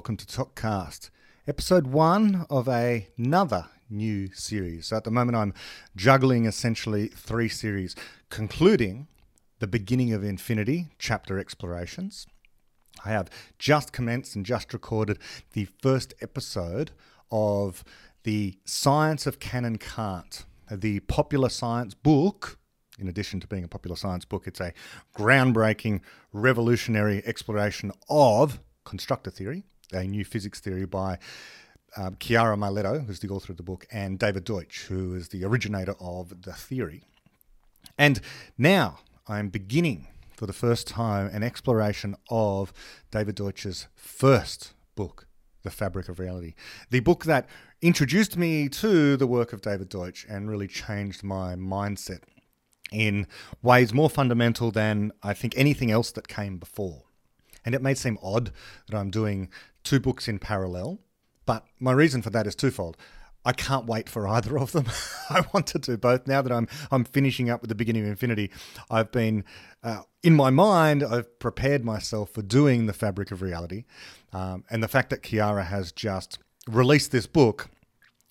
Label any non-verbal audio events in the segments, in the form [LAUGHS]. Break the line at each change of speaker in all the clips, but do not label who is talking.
welcome to ToKCast, episode one of a, another new series. So at the moment, I'm juggling essentially three series, concluding the beginning of Infinity chapter explorations. I have just commenced and just recorded the first episode of the Science of Can and Can't, the popular science book. In addition to being a popular science book, it's a groundbreaking, revolutionary exploration of constructor theory, a new physics theory by um, Chiara Marletto, who's the author of the book, and David Deutsch, who is the originator of the theory. And now I'm beginning for the first time an exploration of David Deutsch's first book, The Fabric of Reality. The book that introduced me to the work of David Deutsch and really changed my mindset in ways more fundamental than I think anything else that came before. And it may seem odd that I'm doing two books in parallel, but my reason for that is twofold. I can't wait for either of them. [LAUGHS] I want to do both. Now that I'm I'm finishing up with the beginning of Infinity, I've been uh, in my mind. I've prepared myself for doing the Fabric of Reality, um, and the fact that Chiara has just released this book,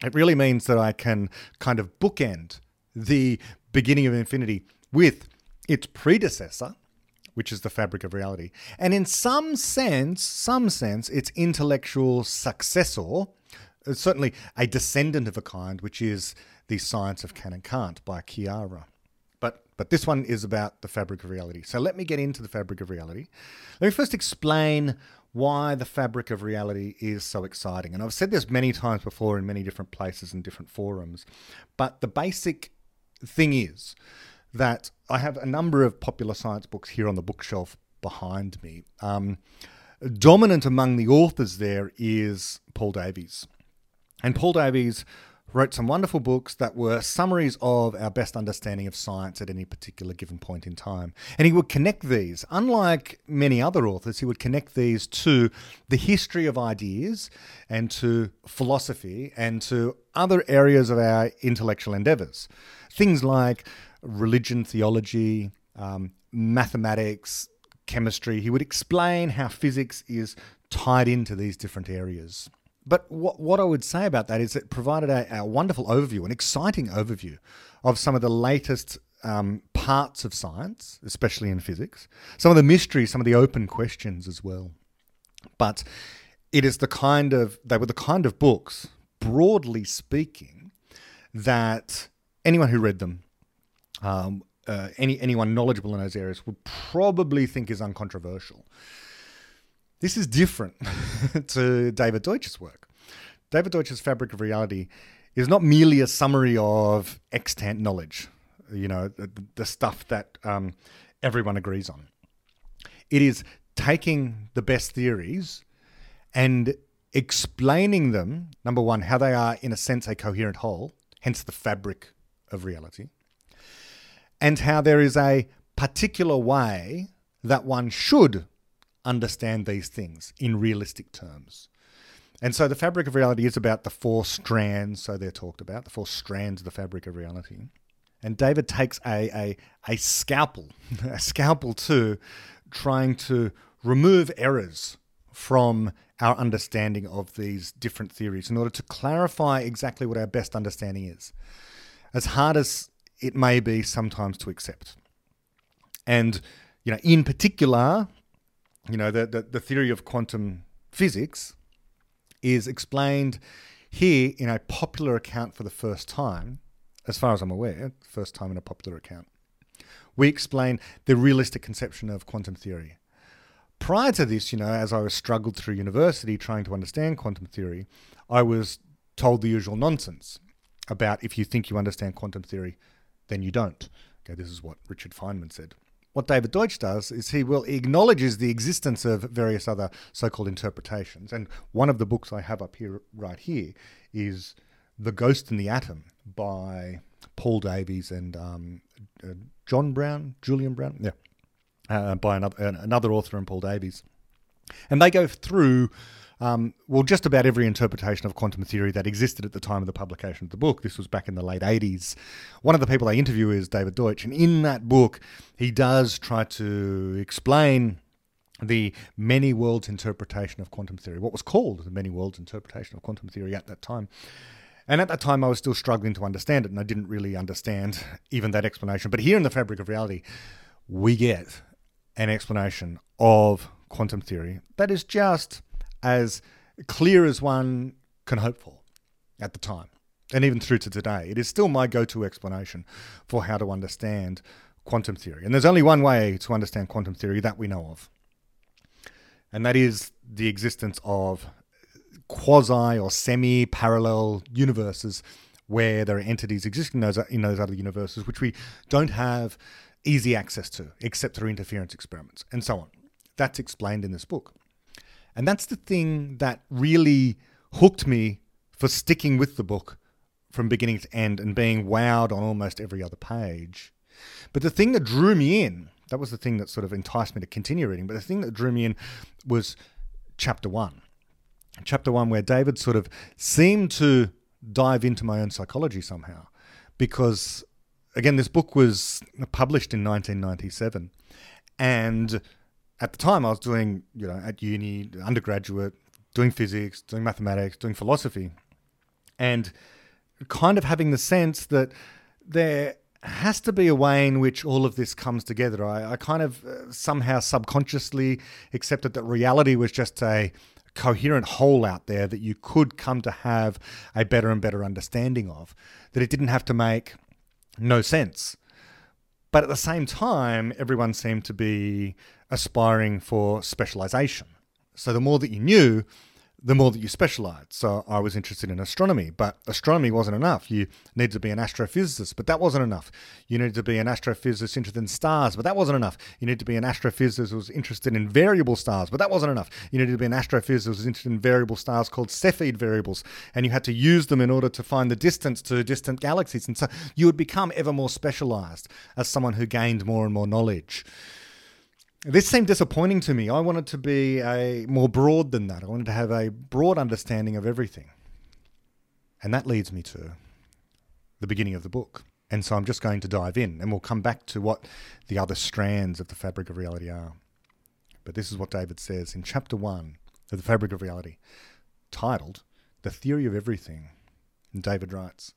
it really means that I can kind of bookend the beginning of Infinity with its predecessor, which is the fabric of reality. And in some sense, some sense, its intellectual successor, uh, certainly a descendant of a kind, which is the science of can and can't by Chiara. But but this one is about the fabric of reality. So let me get into the fabric of reality. Let me first explain why the fabric of reality is so exciting. And I've said this many times before in many different places and different forums. But the basic thing is that I have a number of popular science books here on the bookshelf behind me. Um, dominant among the authors there is Paul Davies. And Paul Davies wrote some wonderful books that were summaries of our best understanding of science at any particular given point in time. And he would connect these, unlike many other authors, he would connect these to the history of ideas and to philosophy and to other areas of our intellectual endeavors. Things like religion, theology, um, mathematics, chemistry. He would explain how physics is tied into these different areas. But what, what I would say about that is it provided a, a wonderful overview, an exciting overview of some of the latest um, parts of science, especially in physics, some of the mysteries, some of the open questions as well. But it is the kind of, they were the kind of books, broadly speaking, that anyone who read them um, uh, any anyone knowledgeable in those areas would probably think is uncontroversial. This is different [LAUGHS] to David Deutsch's work. David Deutsch's Fabric of Reality is not merely a summary of extant knowledge, you know, the, the stuff that um, everyone agrees on. It is taking the best theories and explaining them, number one, how they are, in a sense, a coherent whole, hence the fabric of reality and how there is a particular way that one should understand these things in realistic terms. And so the fabric of reality is about the four strands, so they're talked about, the four strands of the fabric of reality. And David takes a, a, a scalpel, [LAUGHS] a scalpel to trying to remove errors from our understanding of these different theories in order to clarify exactly what our best understanding is. As hard as it may be sometimes to accept. And, you know, in particular, you know, the, the, the theory of quantum physics is explained here in a popular account for the first time, as far as I'm aware, first time in a popular account. We explain the realistic conception of quantum theory. Prior to this, you know, as I was struggled through university trying to understand quantum theory, I was told the usual nonsense about if you think you understand quantum theory, then you don't. Okay, this is what Richard Feynman said. What David Deutsch does is he will acknowledges the existence of various other so-called interpretations, and one of the books I have up here right here is "The Ghost in the Atom" by Paul Davies and um, uh, John Brown, Julian Brown, yeah, uh, by another another author and Paul Davies, and they go through um, well, just about every interpretation of quantum theory that existed at the time of the publication of the book. This was back in the late 80s. One of the people I interview is David Deutsch, and in that book, he does try to explain the many worlds interpretation of quantum theory, what was called the many worlds interpretation of quantum theory at that time. And at that time, I was still struggling to understand it, and I didn't really understand even that explanation. But here in the fabric of reality, we get an explanation of quantum theory that is just as clear as one can hope for at the time, and even through to today. It is still my go to explanation for how to understand quantum theory. And there's only one way to understand quantum theory that we know of, and that is the existence of quasi or semi parallel universes where there are entities existing in those, in those other universes which we don't have easy access to except through interference experiments and so on. That's explained in this book. And that's the thing that really hooked me for sticking with the book from beginning to end and being wowed on almost every other page. But the thing that drew me in, that was the thing that sort of enticed me to continue reading, but the thing that drew me in was chapter one chapter one, where David sort of seemed to dive into my own psychology somehow. Because, again, this book was published in 1997. And at the time, I was doing, you know, at uni, undergraduate, doing physics, doing mathematics, doing philosophy, and kind of having the sense that there has to be a way in which all of this comes together. I, I kind of uh, somehow subconsciously accepted that reality was just a, coherent whole out there that you could come to have a better and better understanding of, that it didn't have to make no sense. But at the same time, everyone seemed to be aspiring for specialization. So the more that you knew, the more that you specialized. So I was interested in astronomy, but astronomy wasn't enough. You needed to be an astrophysicist, but that wasn't enough. You needed to be an astrophysicist interested in stars, but that wasn't enough. You needed to be an astrophysicist who was interested in variable stars, but that wasn't enough. You needed to be an astrophysicist who was interested in variable stars called Cepheid variables, and you had to use them in order to find the distance to distant galaxies. And so you would become ever more specialized as someone who gained more and more knowledge. This seemed disappointing to me. I wanted to be a more broad than that. I wanted to have a broad understanding of everything. And that leads me to the beginning of the book. And so I'm just going to dive in and we'll come back to what the other strands of the fabric of reality are. But this is what David says in chapter 1 of the fabric of reality, titled The Theory of Everything. And David writes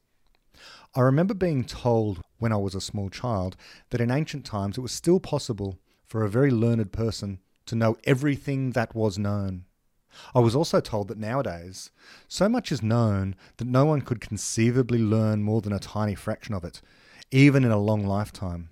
I remember being told when I was a small child that in ancient times it was still possible for a very learned person to know everything that was known. I was also told that nowadays, so much is known that no one could conceivably learn more than a tiny fraction of it, even in a long lifetime.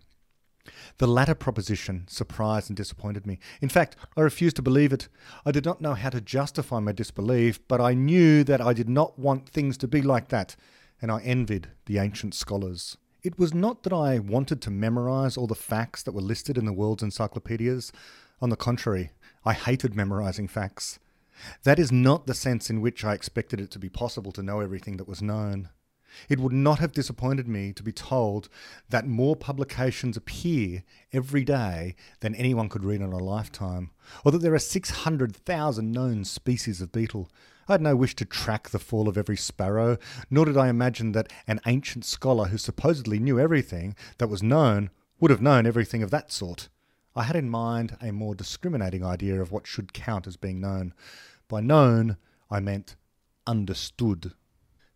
The latter proposition surprised and disappointed me. In fact, I refused to believe it. I did not know how to justify my disbelief, but I knew that I did not want things to be like that, and I envied the ancient scholars. It was not that I wanted to memorize all the facts that were listed in the world's encyclopedias. On the contrary, I hated memorizing facts. That is not the sense in which I expected it to be possible to know everything that was known. It would not have disappointed me to be told that more publications appear every day than anyone could read in a lifetime, or that there are 600,000 known species of beetle, I had no wish to track the fall of every sparrow, nor did I imagine that an ancient scholar who supposedly knew everything that was known would have known everything of that sort. I had in mind a more discriminating idea of what should count as being known. By known, I meant understood.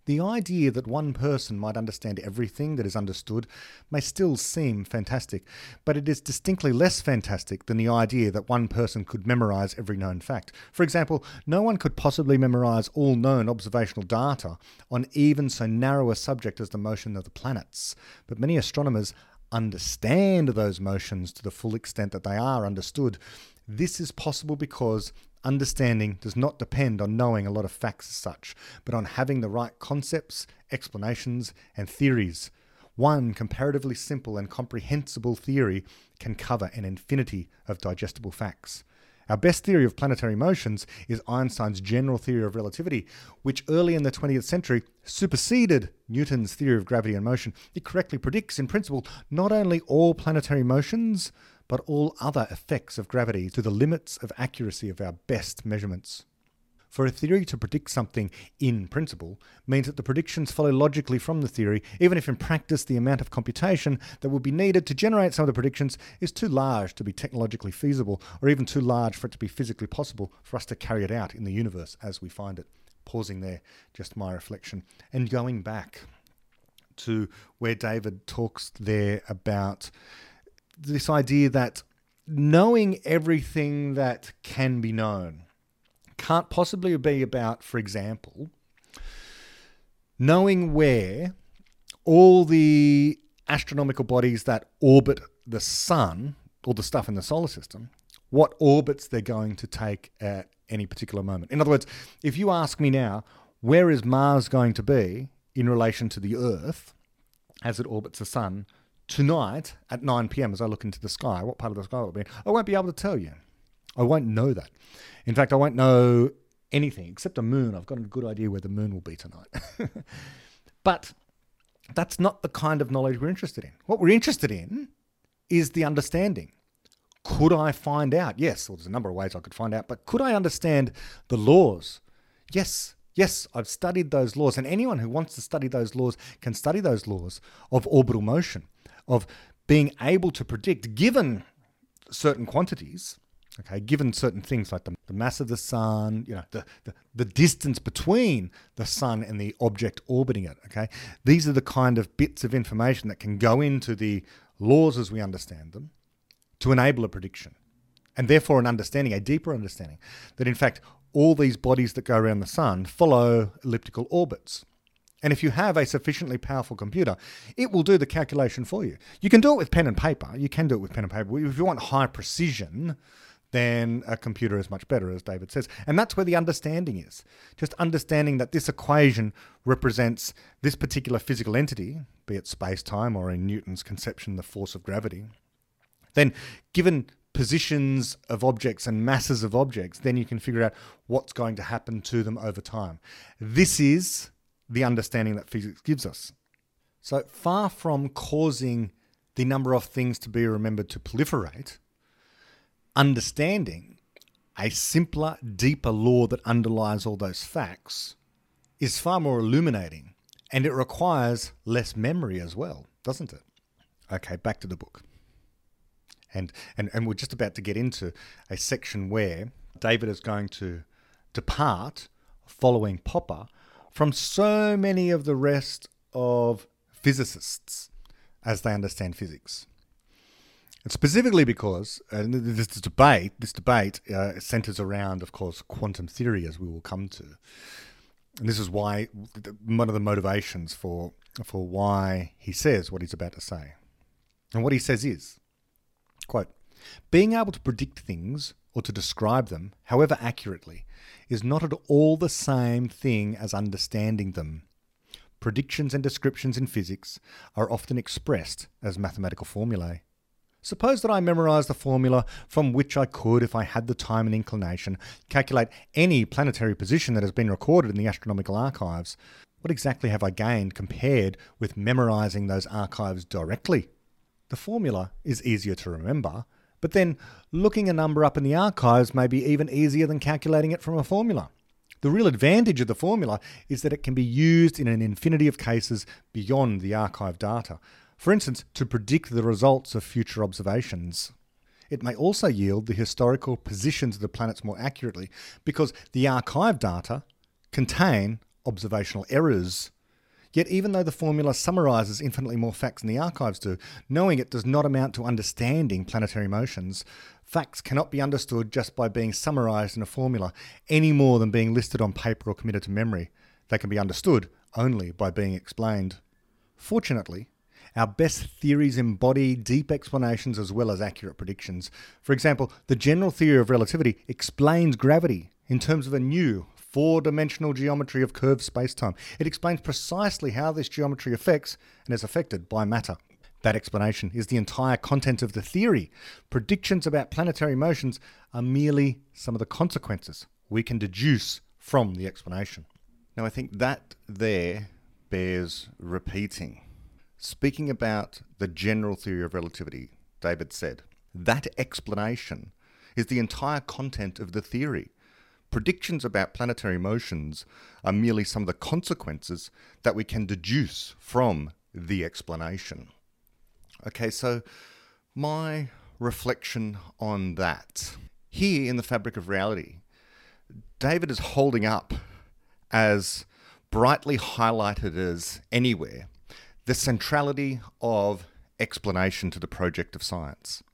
The idea that one person might understand everything that is understood may still seem fantastic, but it is distinctly less fantastic than the idea that one person could memorize every known fact. For example, no one could possibly memorize all known observational data on even so narrow a subject as the motion of the planets, but many astronomers understand those motions to the full extent that they are understood. This is possible because Understanding does not depend on knowing a lot of facts as such, but on having the right concepts, explanations, and theories. One comparatively simple and comprehensible theory can cover an infinity of digestible facts. Our best theory of planetary motions is Einstein's general theory of relativity, which early in the 20th century superseded Newton's theory of gravity and motion. It correctly predicts, in principle, not only all planetary motions, but all other effects of gravity to the limits of accuracy of our best measurements. For a theory to predict something in principle means that the predictions follow logically from the theory, even if in practice the amount of computation that would be needed to generate some of the predictions is too large to be technologically feasible, or even too large for it to be physically possible for us to carry it out in the universe as we find it. Pausing there, just my reflection. And going back to where David talks there about this idea that knowing everything that can be known can't possibly be about, for example, knowing where all the astronomical bodies that orbit the sun or the stuff in the solar system, what orbits they're going to take at any particular moment. In other words, if you ask me now, where is Mars going to be in relation to the Earth as it orbits the sun tonight at 9 p.m. as I look into the sky, what part of the sky will be? I won't be able to tell you. I won't know that. In fact, I won't know anything except a moon. I've got a good idea where the moon will be tonight. [LAUGHS] but that's not the kind of knowledge we're interested in. What we're interested in is the understanding. Could I find out? Yes, well, there's a number of ways I could find out, but could I understand the laws? Yes, yes, I've studied those laws, and anyone who wants to study those laws can study those laws of orbital motion, of being able to predict, given certain quantities, Okay, given certain things like the, the mass of the sun, you know, the, the, the distance between the sun and the object orbiting it. Okay, these are the kind of bits of information that can go into the laws as we understand them to enable a prediction, and therefore an understanding, a deeper understanding that in fact all these bodies that go around the sun follow elliptical orbits. And if you have a sufficiently powerful computer, it will do the calculation for you. You can do it with pen and paper. You can do it with pen and paper. If you want high precision, then a computer is much better, as David says. And that's where the understanding is. Just understanding that this equation represents this particular physical entity, be it space time or in Newton's conception, the force of gravity. Then, given positions of objects and masses of objects, then you can figure out what's going to happen to them over time. This is the understanding that physics gives us. So, far from causing the number of things to be remembered to proliferate, understanding a simpler, deeper law that underlies all those facts is far more illuminating and it requires less memory as well, doesn't it? Okay, back to the book. And, and, and we're just about to get into a section where David is going to depart following Popper from so many of the rest of physicists as they understand physics. And specifically because this debate, this debate uh, centers around, of course, quantum theory, as we will come to. And this is why one of the motivations for for why he says what he's about to say. And what he says is, quote, being able to predict things or to describe them, however accurately, is not at all the same thing as understanding them. Predictions and descriptions in physics are often expressed as mathematical formulae. Suppose that I memorize the formula from which I could, if I had the time and inclination, calculate any planetary position that has been recorded in the astronomical archives. What exactly have I gained compared with memorizing those archives directly? The formula is easier to remember, but then looking a number up in the archives may be even easier than calculating it from a formula. The real advantage of the formula is that it can be used in an infinity of cases beyond the archive data. For instance, to predict the results of future observations. It may also yield the historical positions of the planets more accurately because the archive data contain observational errors. Yet, even though the formula summarizes infinitely more facts than the archives do, knowing it does not amount to understanding planetary motions. Facts cannot be understood just by being summarized in a formula, any more than being listed on paper or committed to memory. They can be understood only by being explained. Fortunately, our best theories embody deep explanations as well as accurate predictions. For example, the general theory of relativity explains gravity in terms of a new four dimensional geometry of curved spacetime. It explains precisely how this geometry affects and is affected by matter. That explanation is the entire content of the theory. Predictions about planetary motions are merely some of the consequences we can deduce from the explanation. Now, I think that there bears repeating. Speaking about the general theory of relativity, David said, that explanation is the entire content of the theory. Predictions about planetary motions are merely some of the consequences that we can deduce from the explanation. Okay, so my reflection on that. Here in the fabric of reality, David is holding up as brightly highlighted as anywhere the centrality of explanation to the project of science,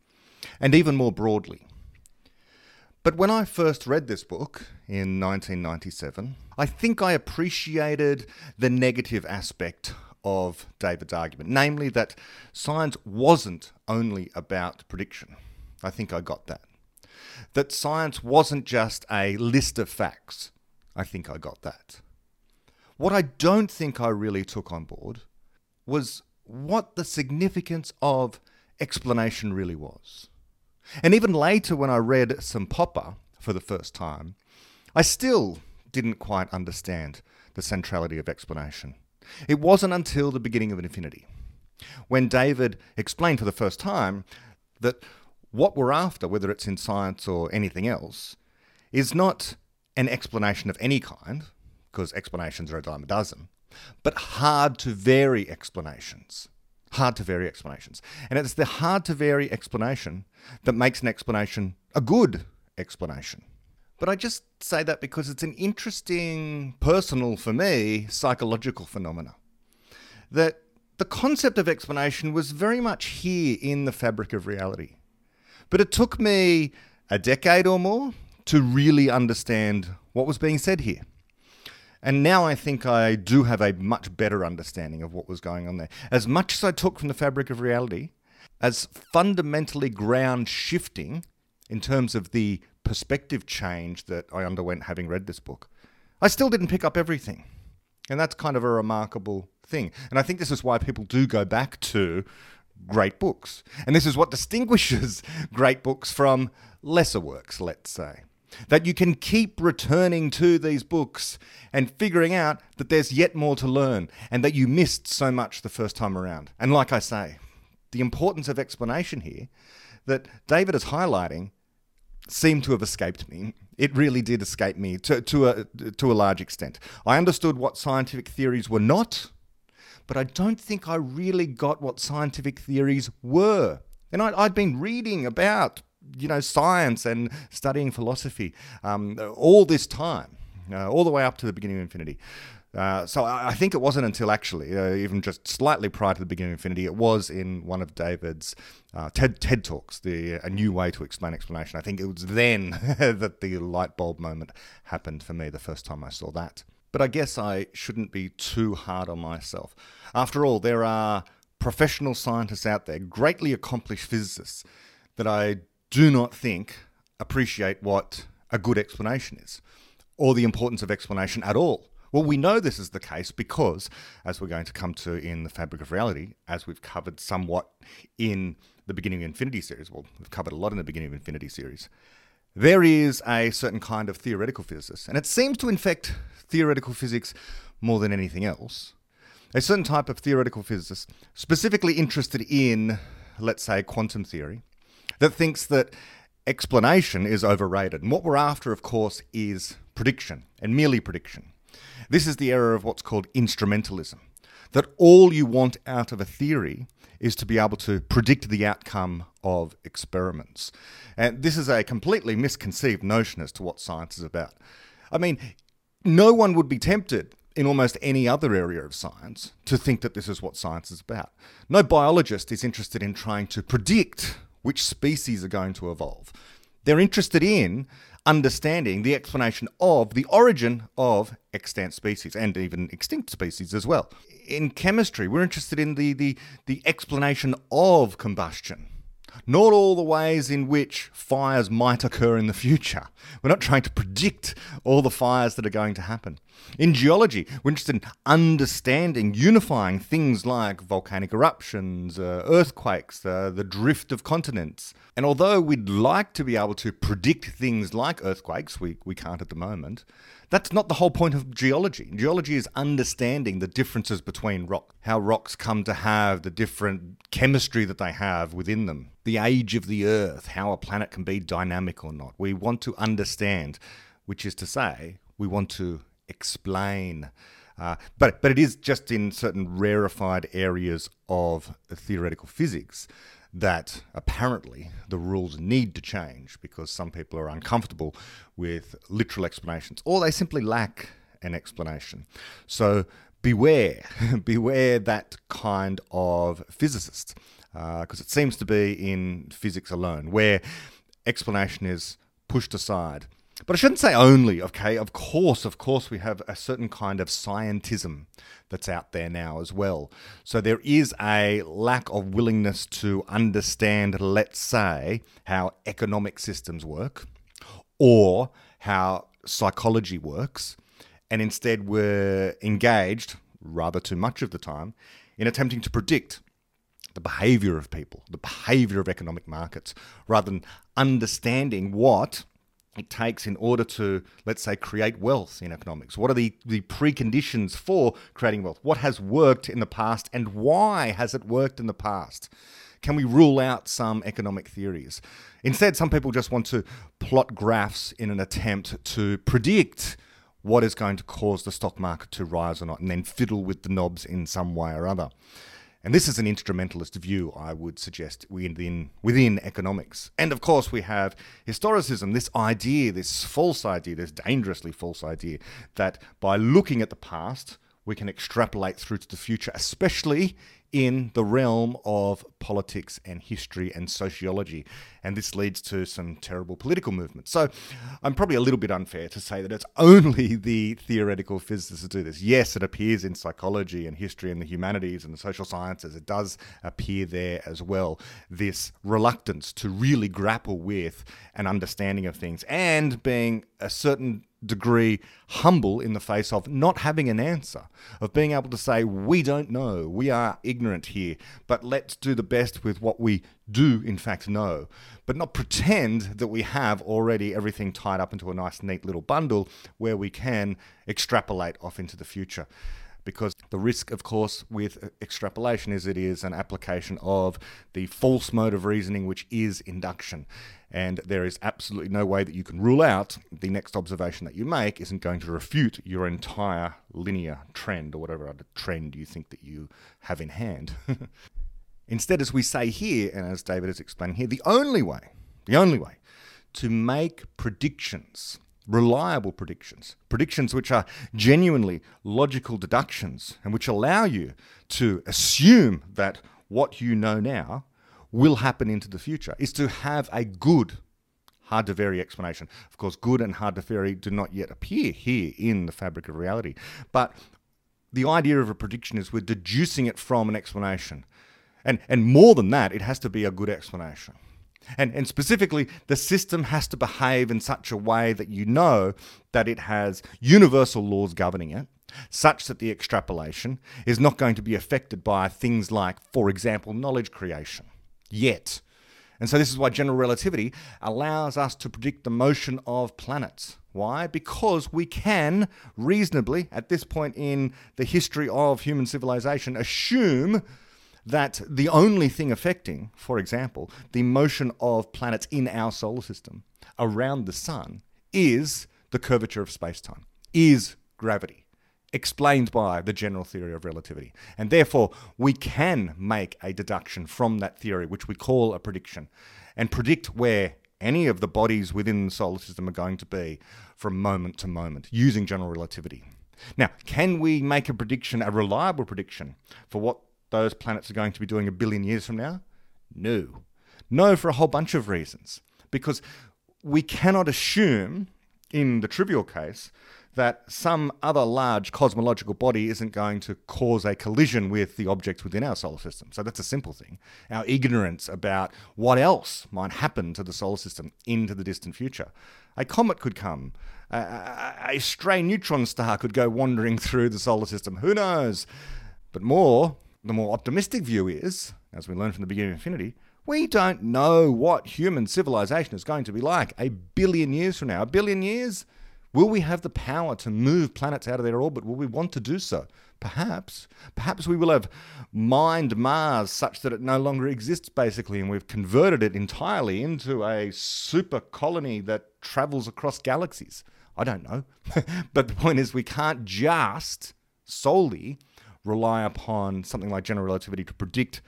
and even more broadly. But when I first read this book in 1997, I think I appreciated the negative aspect of David's argument, namely that science wasn't only about prediction. I think I got that. That science wasn't just a list of facts. I think I got that. What I don't think I really took on board was what the significance of explanation really was. And even later, when I read some Popper for the first time, I still didn't quite understand the centrality of explanation. It wasn't until the beginning of Infinity, when David explained for the first time that what we're after, whether it's in science or anything else, is not an explanation of any kind, because explanations are a dime a dozen, but hard to vary explanations hard to vary explanations. And it's the hard to vary explanation that makes an explanation a good explanation. But I just say that because it's an interesting, personal, for me, psychological phenomena. That the concept of explanation was very much here in the fabric of reality. But it took me a decade or more to really understand what was being said here. And now I think I do have a much better understanding of what was going on there. As much as I took from the fabric of reality, as fundamentally ground shifting in terms of the perspective change that I underwent having read this book, I still didn't pick up everything. And that's kind of a remarkable thing. And I think this is why people do go back to great books. And this is what distinguishes [LAUGHS] great books from lesser works, let's say. That you can keep returning to these books and figuring out that there's yet more to learn and that you missed so much the first time around. And like I say, the importance of explanation here that David is highlighting seemed to have escaped me. It really did escape me to, to, a, to a large extent. I understood what scientific theories were not, but I don't think I really got what scientific theories were. And I, I'd been reading about you know, science and studying philosophy um, all this time, uh, all the way up to the beginning of infinity. Uh, so I think it wasn't until actually, uh, even just slightly prior to the beginning of Infinity, it was in one of David's uh, TED, TED talks, the a new way to explain explanation. I think it was then [LAUGHS] that the light bulb moment happened for me the first time I saw that. But I guess I shouldn't be too hard on myself. After all, there are professional scientists out there, greatly accomplished physicists, that I do not think appreciate what a good explanation is or the importance of explanation at all. Well, we know this is the case because, as we're going to come to in the fabric of reality, as we've covered somewhat in the beginning of Infinity series, well, we've covered a lot in the beginning of Infinity series, there is a certain kind of theoretical physicist, and it seems to infect theoretical physics more than anything else. A certain type of theoretical physicist, specifically interested in, let's say, quantum theory, that thinks that explanation is overrated. And what we're after, of course, is prediction and merely prediction. This is the error of what's called instrumentalism. That all you want out of a theory is to be able to predict the outcome of experiments. And this is a completely misconceived notion as to what science is about. I mean, no one would be tempted in almost any other area of science to think that this is what science is about. No biologist is interested in trying to predict which species are going to evolve. They're interested in understanding the explanation of the origin of extant species and even extinct species as well. In chemistry, we're interested in the, the, the explanation of combustion not all the ways in which fires might occur in the future. We're not trying to predict all the fires that are going to happen. In geology, we're interested in understanding, unifying things like volcanic eruptions, uh, earthquakes, uh, the drift of continents. And although we'd like to be able to predict things like earthquakes, we, we can't at the moment, that's not the whole point of geology. Geology is understanding the differences between rock, how rocks come to have the different chemistry that they have within them, the age of the earth, how a planet can be dynamic or not. We want to understand which is to say, we want to explain. Uh, but, but it is just in certain rarefied areas of theoretical physics that apparently the rules need to change because some people are uncomfortable with literal explanations or they simply lack an explanation. So beware, [LAUGHS] beware that kind of physicist because uh, it seems to be in physics alone where explanation is pushed aside. But I shouldn't say only, okay? Of course, of course, we have a certain kind of scientism that's out there now as well. So there is a lack of willingness to understand, let's say, how economic systems work or how psychology works. And instead, we're engaged, rather too much of the time, in attempting to predict the behavior of people, the behavior of economic markets, rather than understanding what it takes in order to, let's say, create wealth in economics? What are the, the preconditions for creating wealth? What has worked in the past and why has it worked in the past? Can we rule out some economic theories? Instead, some people just want to plot graphs in an attempt to predict what is going to cause the stock market to rise or not, and then fiddle with the knobs in some way or other. And this is an instrumentalist view, I would suggest, within, within economics. And of course, we have historicism, this idea, this false idea, this dangerously false idea, that by looking at the past, we can extrapolate through to the future, especially in the realm of politics and history and sociology. And this leads to some terrible political movements. So I'm probably a little bit unfair to say that it's [LAUGHS] only the theoretical physicists who do this. Yes, it appears in psychology and history and the humanities and the social sciences. It does appear there as well. This reluctance to really grapple with an understanding of things and being a certain degree humble in the face of not having an answer, of being able to say, we don't know, we are ignorant here, but let's do the best with what we do, in fact, know, but not pretend that we have already everything tied up into a nice, neat little bundle where we can extrapolate off into the future. Because the risk, of course, with uh, extrapolation is it is an application of the false mode of reasoning, which is induction. And there is absolutely no way that you can rule out the next observation that you make isn't going to refute your entire linear trend or whatever other trend you think that you have in hand. [LAUGHS] Instead, as we say here, and as David is explaining here, the only way, the only way to make predictions reliable predictions, predictions which are genuinely logical deductions and which allow you to assume that what you know now will happen into the future, is to have a good hard to vary explanation. Of course, good and hard to vary do not yet appear here in the fabric of reality. But the idea of a prediction is we're deducing it from an explanation. And, and more than that, it has to be a good explanation. And, and specifically, the system has to behave in such a way that you know that it has universal laws governing it, such that the extrapolation is not going to be affected by things like, for example, knowledge creation. Yet. And so, this is why general relativity allows us to predict the motion of planets. Why? Because we can reasonably, at this point in the history of human civilization, assume that the only thing affecting, for example, the motion of planets in our solar system around the sun is the curvature of space-time, is gravity, explained by the general theory of relativity. And therefore, we can make a deduction from that theory, which we call a prediction, and predict where any of the bodies within the solar system are going to be from moment to moment using general relativity. Now, can we make a prediction, a reliable prediction, for what those planets are going to be doing a billion years from now? No. No, for a whole bunch of reasons. Because we cannot assume, in the trivial case, that some other large cosmological body isn't going to cause a collision with the objects within our solar system. So that's a simple thing. Our ignorance about what else might happen to the solar system into the distant future. A comet could come, a, a stray neutron star could go wandering through the solar system. Who knows? But more, the more optimistic view is, as we learned from the beginning of infinity, we don't know what human civilization is going to be like a billion years from now. A billion years? Will we have the power to move planets out of their orbit? Will we want to do so? Perhaps. Perhaps we will have mined Mars such that it no longer exists, basically, and we've converted it entirely into a super colony that travels across galaxies. I don't know. [LAUGHS] but the point is, we can't just solely rely upon something like general relativity to predict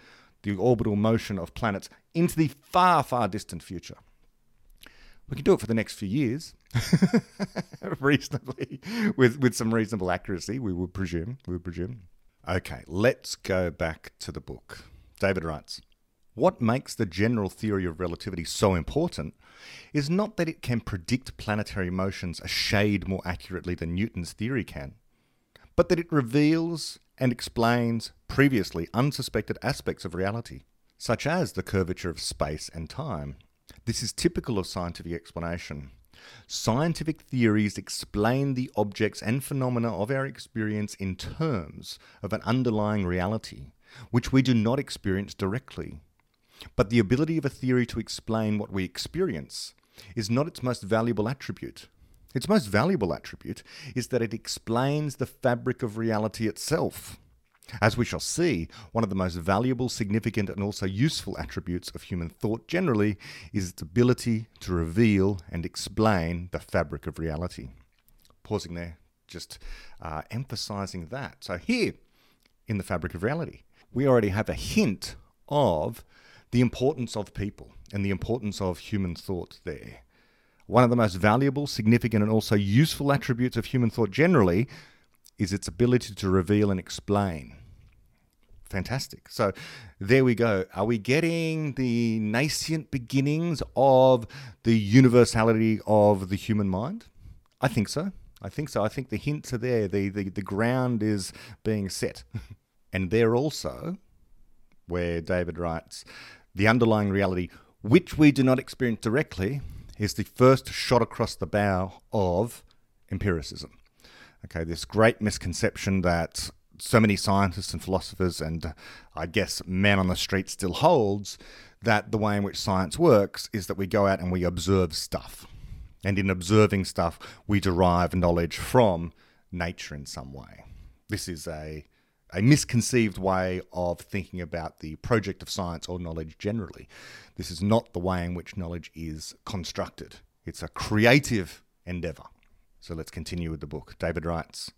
the orbital motion of planets into the far, far distant future. We can do it for the next few years, [LAUGHS] reasonably, with, with some reasonable accuracy, we would presume. We would presume. Okay, let's go back to the book. David writes What makes the general theory of relativity so important is not that it can predict planetary motions a shade more accurately than Newton's theory can, but that it reveals and explains previously unsuspected aspects of reality, such as the curvature of space and time. This is typical of scientific explanation. Scientific theories explain the objects and phenomena of our experience in terms of an underlying reality, which we do not experience directly. But the ability of a theory to explain what we experience is not its most valuable attribute. Its most valuable attribute is that it explains the fabric of reality itself. As we shall see, one of the most valuable, significant, and also useful attributes of human thought generally is its ability to reveal and explain the fabric of reality. Pausing there, just uh, emphasizing that. So, here in the fabric of reality, we already have a hint of the importance of people and the importance of human thought there. One of the most valuable, significant, and also useful attributes of human thought generally is its ability to reveal and explain. Fantastic. So there we go. Are we getting the nascent beginnings of the universality of the human mind? I think so. I think so. I think the hints are there. The, the, the ground is being set. [LAUGHS] and there also, where David writes, the underlying reality, which we do not experience directly, is the first shot across the bow of empiricism. Okay, this great misconception that so many scientists and philosophers, and uh, I guess men on the street still holds that the way in which science works is that we go out and we observe stuff. And in observing stuff, we derive knowledge from nature in some way. This is a, a misconceived way of thinking about the project of science or knowledge generally. This is not the way in which knowledge is constructed, it's a creative endeavor. So let's continue with the book. David writes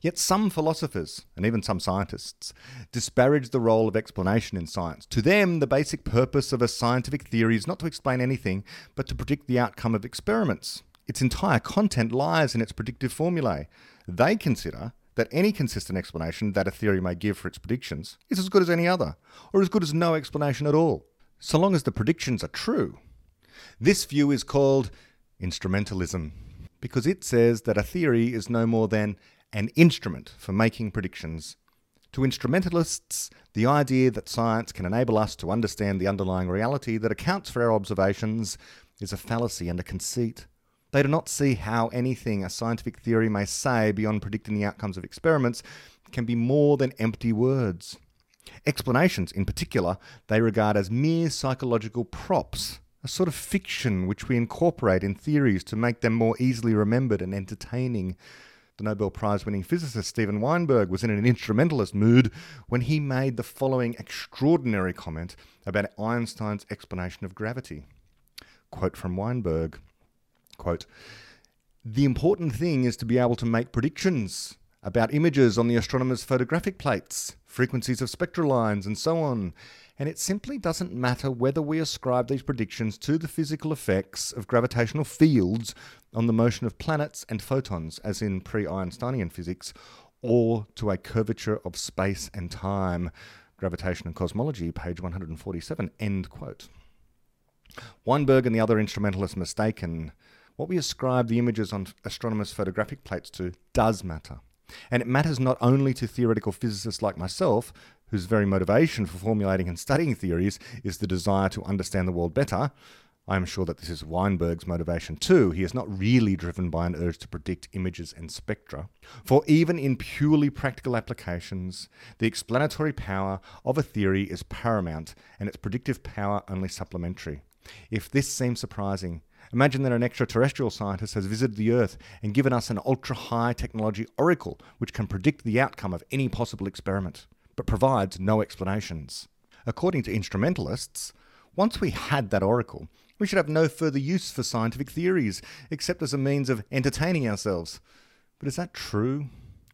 Yet some philosophers, and even some scientists, disparage the role of explanation in science. To them, the basic purpose of a scientific theory is not to explain anything, but to predict the outcome of experiments. Its entire content lies in its predictive formulae. They consider that any consistent explanation that a theory may give for its predictions is as good as any other, or as good as no explanation at all, so long as the predictions are true. This view is called instrumentalism because it says that a theory is no more than an instrument for making predictions. To instrumentalists, the idea that science can enable us to understand the underlying reality that accounts for our observations is a fallacy and a conceit. They do not see how anything a scientific theory may say beyond predicting the outcomes of experiments can be more than empty words. Explanations, in particular, they regard as mere psychological props a sort of fiction which we incorporate in theories to make them more easily remembered and entertaining. The Nobel Prize winning physicist Steven Weinberg was in an instrumentalist mood when he made the following extraordinary comment about Einstein's explanation of gravity. Quote from Weinberg quote, The important thing is to be able to make predictions about images on the astronomer's photographic plates, frequencies of spectral lines, and so on and it simply doesn't matter whether we ascribe these predictions to the physical effects of gravitational fields on the motion of planets and photons, as in pre Einsteinian physics, or to a curvature of space and time. Gravitation and Cosmology, page 147. End quote. Weinberg and the other instrumentalists mistaken. What we ascribe the images on astronomers' photographic plates to does matter. And it matters not only to theoretical physicists like myself, whose very motivation for formulating and studying theories is the desire to understand the world better, I am sure that this is Weinberg's motivation too. He is not really driven by an urge to predict images and spectra. For even in purely practical applications, the explanatory power of a theory is paramount and its predictive power only supplementary. If this seems surprising, imagine that an extraterrestrial scientist has visited the Earth and given us an ultra high technology oracle which can predict the outcome of any possible experiment but provides no explanations. According to instrumentalists, once we had that oracle, We should have no further use for scientific theories, except as a means of entertaining ourselves. But is that true?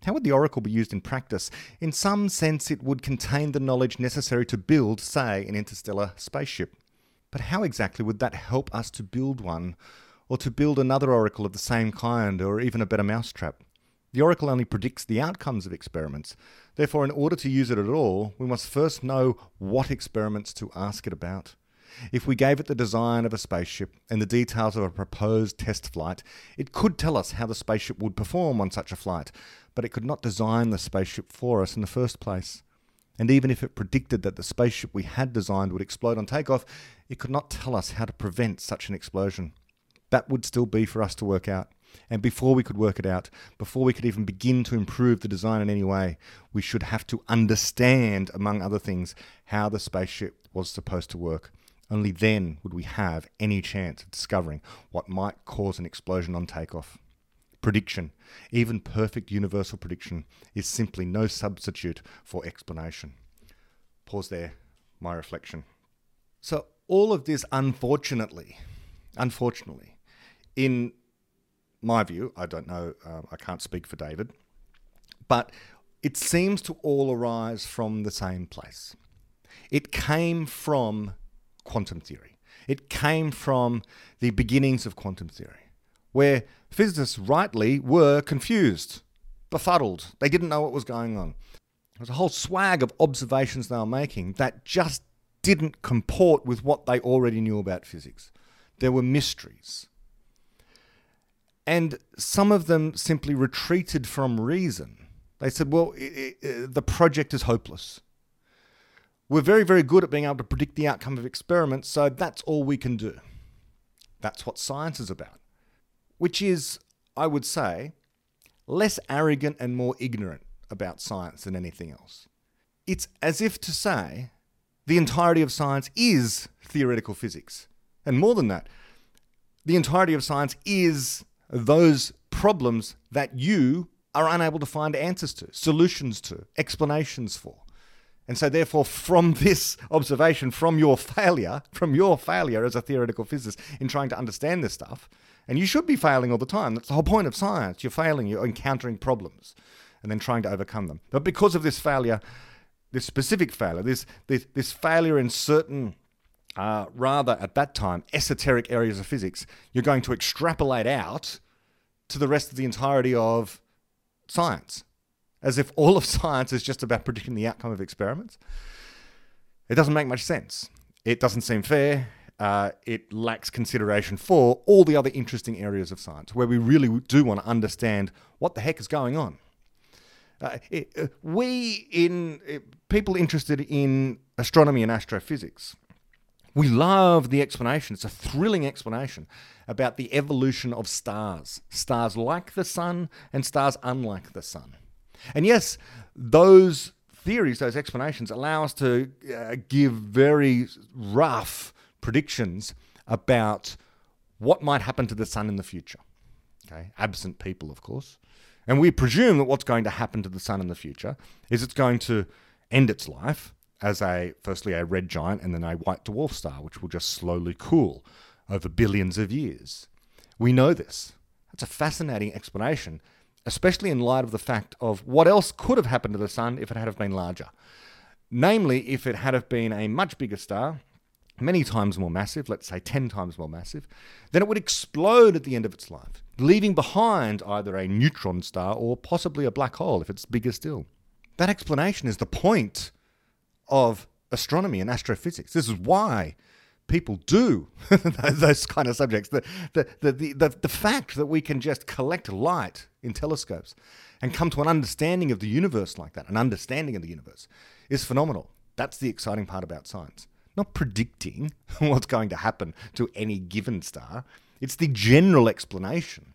How would the oracle be used in practice? In some sense, it would contain the knowledge necessary to build, say, an interstellar spaceship. But how exactly would that help us to build one, or to build another oracle of the same kind, or even a better mousetrap? The oracle only predicts the outcomes of experiments. Therefore, in order to use it at all, we must first know what experiments to ask it about. If we gave it the design of a spaceship and the details of a proposed test flight, it could tell us how the spaceship would perform on such a flight, but it could not design the spaceship for us in the first place. And even if it predicted that the spaceship we had designed would explode on takeoff, it could not tell us how to prevent such an explosion. That would still be for us to work out. And before we could work it out, before we could even begin to improve the design in any way, we should have to understand, among other things, how the spaceship was supposed to work. Only then would we have any chance of discovering what might cause an explosion on takeoff. Prediction, even perfect universal prediction, is simply no substitute for explanation. Pause there, my reflection. So, all of this, unfortunately, unfortunately, in my view, I don't know, uh, I can't speak for David, but it seems to all arise from the same place. It came from quantum theory. It came from the beginnings of quantum theory, where physicists rightly were confused, befuddled. They didn't know what was going on. There was a whole swag of observations they were making that just didn't comport with what they already knew about physics. There were mysteries. And some of them simply retreated from reason. They said, well, it, it, the project is hopeless. We're very, very good at being able to predict the outcome of experiments, so that's all we can do. That's what science is about, which is, I would say, less arrogant and more ignorant about science than anything else. It's as if to say the entirety of science is theoretical physics. And more than that, the entirety of science is those problems that you are unable to find answers to, solutions to, explanations for. And so, therefore, from this observation, from your failure, from your failure as a theoretical physicist in trying to understand this stuff, and you should be failing all the time. That's the whole point of science. You're failing, you're encountering problems and then trying to overcome them. But because of this failure, this specific failure, this, this, this failure in certain uh, rather at that time esoteric areas of physics, you're going to extrapolate out to the rest of the entirety of science, as if all of [LAUGHS] science is just about predicting the outcome of experiments. It doesn't make much sense. It doesn't seem fair. Uh, it lacks consideration for all the other interesting areas of science where we really do want to understand what the heck is going on. Uh, it, uh, we, in uh, people interested in astronomy and astrophysics, we love the explanation. It's a thrilling explanation about the evolution of stars, stars like the sun and stars unlike the sun. And yes, those theories, those explanations allow us to uh, give very rough predictions about what might happen to the sun in the future. Okay, absent people, of course. And we presume that what's going to happen to the sun in the future is it's going to end its life as a firstly a red giant and then a white dwarf star, which will just slowly cool over billions of years. We know this. That's a fascinating explanation, especially in light of the fact of what else could have happened to the sun if it had have been larger. Namely, if it had have been a much bigger star, many times more massive, let's say 10 times more massive, then it would explode at the end of its life, leaving behind either a neutron star or possibly a black hole if it's bigger still. That explanation is the point of astronomy and astrophysics. This is why people do [LAUGHS] those kind of subjects. The, the, the, the, the fact that we can just collect light in telescopes and come to an understanding of the universe like that, an understanding of the universe, is phenomenal. That's the exciting part about science. Not predicting [LAUGHS] what's going to happen to any given star, it's the general explanation.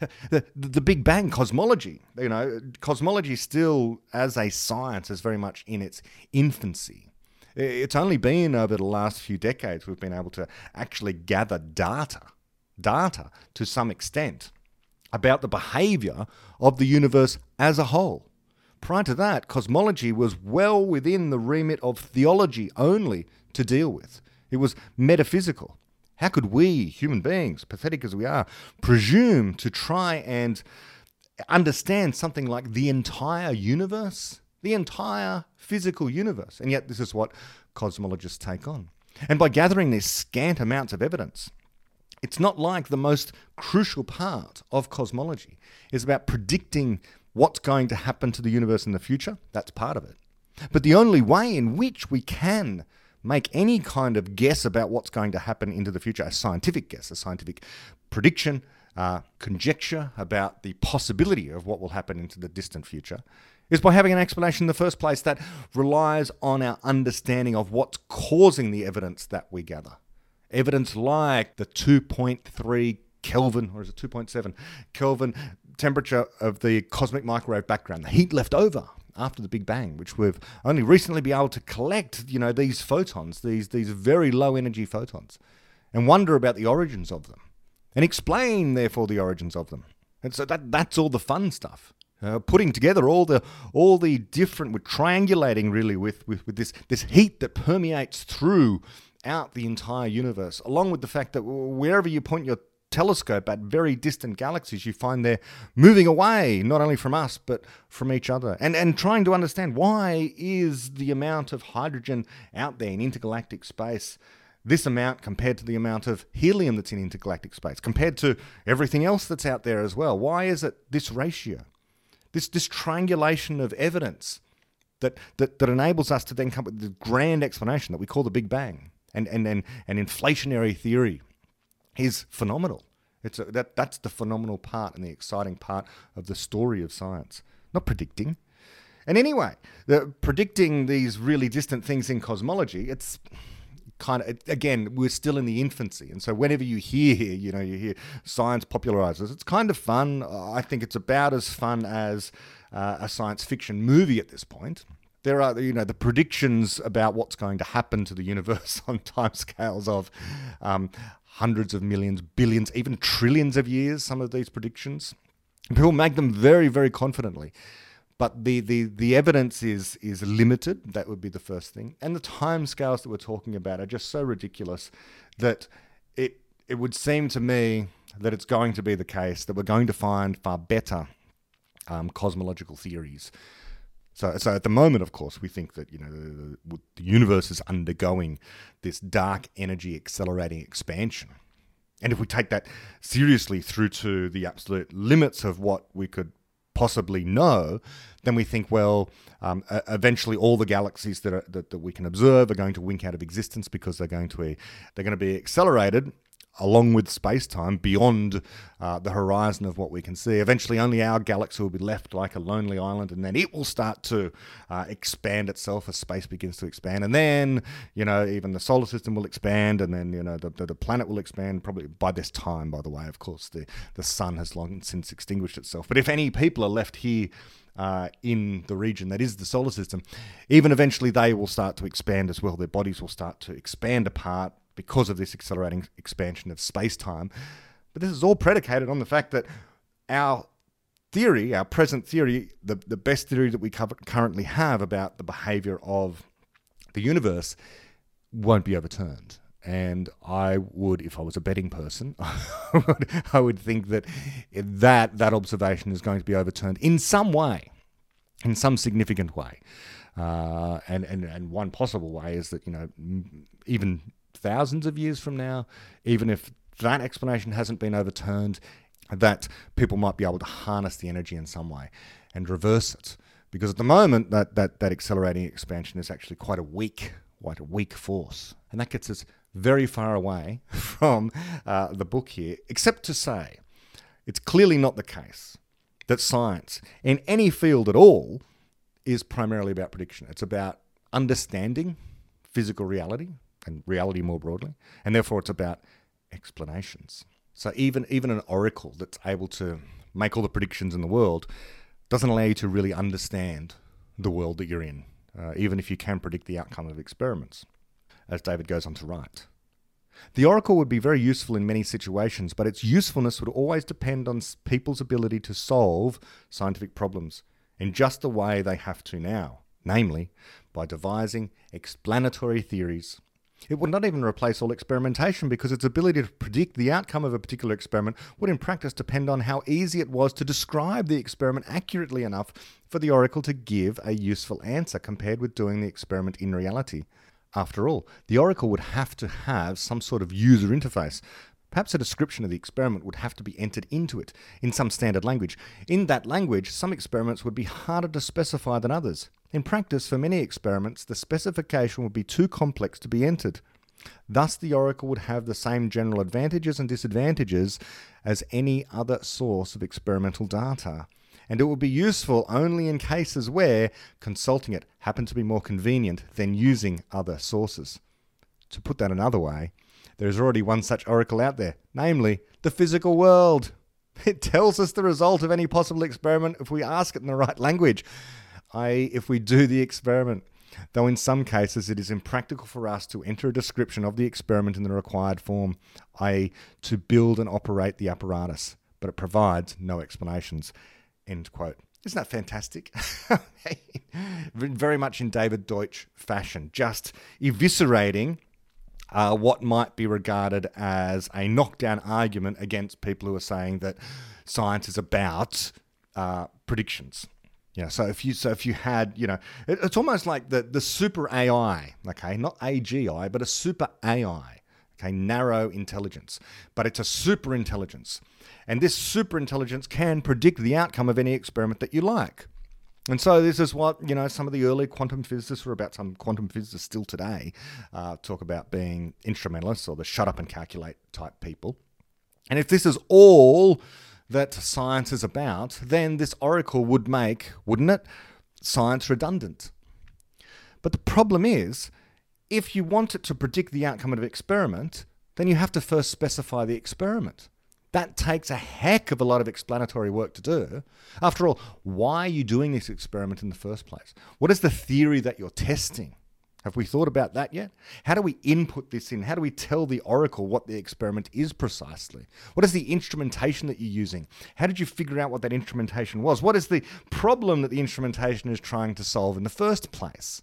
[LAUGHS] The, the Big Bang cosmology, you know, cosmology still as a science is very much in its infancy. It's only been over the last few decades we've been able to actually gather data, data to some extent, about the behavior of the universe as a whole. Prior to that, cosmology was well within the remit of theology only to deal with. It was metaphysical. How could we, human beings, pathetic as we are, presume to try and understand something like the entire universe? The entire physical universe. And yet, this is what cosmologists take on. And by gathering these scant amounts of evidence, it's not like the most crucial part of cosmology is about predicting what's going to happen to the universe in the future. That's part of it. But the only way in which we can make any kind of guess about what's going to happen into the future, a scientific guess, a scientific prediction, uh, conjecture about the possibility of what will happen into the distant future, is by having an explanation in the first place that relies on our understanding of what's causing the evidence that we gather. Evidence like the 2.3 Kelvin, or is it 2.7 Kelvin temperature of the cosmic microwave background, the heat left over after the Big Bang, which we've only recently been able to collect, you know, these photons, these these very low energy photons, and wonder about the origins of them, and explain therefore the origins of them. And so that that's all the fun stuff. Uh, putting together all the all the different, we're triangulating really with, with, with this this heat that permeates through out the entire universe, along with the fact that wherever you point your telescope at very distant galaxies, you find they're moving away, not only from us, but from each other. And, and trying to understand why is the amount of hydrogen out there in intergalactic space this amount compared to the amount of helium that's in intergalactic space, compared to everything else that's out there as well. Why is it this ratio? This, this triangulation of evidence that, that, that enables us to then come up with the grand explanation that we call the Big Bang and, and, and, and inflationary theory is phenomenal. It's a, that that's the phenomenal part and the exciting part of the story of science. Not predicting. And anyway, the, predicting these really distant things in cosmology, it's kind of again we're still in the infancy and so whenever you hear you know you hear science popularizers it's kind of fun i think it's about as fun as uh, a science fiction movie at this point there are you know the predictions about what's going to happen to the universe [LAUGHS] on timescales of um, hundreds of millions, billions, even trillions of years, some of these predictions. People make them very, very confidently. But the, the, the evidence is, is limited. That would be the first thing. And the time scales that we're talking about are just so ridiculous that it, it would seem to me that it's going to be the case that we're going to find far better um, cosmological theories so, so at the moment, of course, we think that you know the, the universe is undergoing this dark energy accelerating expansion, and if we take that seriously through to the absolute limits of what we could possibly know, then we think, well, um, eventually all the galaxies that, are, that, that we can observe are going to wink out of existence because they're going to they're going to be accelerated along with space time beyond uh, the horizon of what we can see. Eventually, only our galaxy will be left like a lonely island, and then it will start to uh, expand itself as space begins to expand. And then, you know, even the solar system will expand, and then, you know, the, the, the planet will expand. Probably by this time, by the way, of course, the, the sun has long since extinguished itself. But if any people are left here, uh, in the region that is the solar system, even eventually they will start to expand as well. Their bodies will start to expand apart, because of this accelerating expansion of space time. But this is all predicated on the fact that our theory, our present theory, the, the best theory that we currently have about the behavior of the universe, won't be overturned. And I would, if I was a betting person, [LAUGHS] I would think that that that observation is going to be overturned in some way, in some significant way. Uh, and, and, and one possible way is that, you know, even thousands of years from now, even if that explanation hasn't been overturned, that people might be able to harness the energy in some way and reverse it. Because at the moment, that, that, that accelerating expansion is actually quite a weak, quite a weak force. And that gets us very far away [LAUGHS] from uh, the book here, except to say it's clearly not the case that science, in any field at all, is primarily about prediction. It's about understanding physical reality, and reality more broadly, and therefore it's about explanations. So even even an oracle that's able to make all the predictions in the world doesn't allow you to really understand the world that you're in, uh, even if you can predict the outcome of experiments, as David goes on to write. The oracle would be very useful in many situations, but its usefulness would always depend on people's ability to solve scientific problems in just the way they have to now, namely by devising explanatory theories It would not even replace all experimentation because its ability to predict the outcome of a particular experiment would, in practice, depend on how easy it was to describe the experiment accurately enough for the oracle to give a useful answer compared with doing the experiment in reality. After all, the oracle would have to have some sort of user interface. Perhaps a description of the experiment would have to be entered into it in some standard language. In that language, some experiments would be harder to specify than others. In practice, for many experiments, the specification would be too complex to be entered. Thus, the oracle would have the same general advantages and disadvantages as any other source of experimental data, and it would be useful only in cases where consulting it happened to be more convenient than using other sources. To put that another way, there is already one such oracle out there, namely the physical world. [LAUGHS] It tells us the result of any possible experiment if we ask it in the right language i.e., if we do the experiment. Though in some cases it is impractical for us to enter a description of the experiment in the required form, i.e., to build and operate the apparatus, but it provides no explanations. End quote. Isn't that fantastic? [LAUGHS] Very much in David Deutsch fashion, just eviscerating uh, what might be regarded as a knockdown argument against people who are saying that science is about uh, predictions. Yeah, so if you so if you had, you know, it, it's almost like the the super AI, okay, not AGI, but a super AI, okay, narrow intelligence, but it's a super intelligence, and this super intelligence can predict the outcome of any experiment that you like. And so this is what you know. Some of the early quantum physicists, were about some quantum physicists still today, uh, talk about being instrumentalists or the shut up and calculate type people. And if this is all that science is about, then this oracle would make, wouldn't it, science redundant. But the problem is, if you want it to predict the outcome of an experiment, then you have to first specify the experiment. That takes a heck of a lot of explanatory work to do. After all, why are you doing this experiment in the first place? What is the theory that you're testing? Have we thought about that yet? How do we input this in? How do we tell the oracle what the experiment is precisely? What is the instrumentation that you're using? How did you figure out what that instrumentation was? What is the problem that the instrumentation is trying to solve in the first place?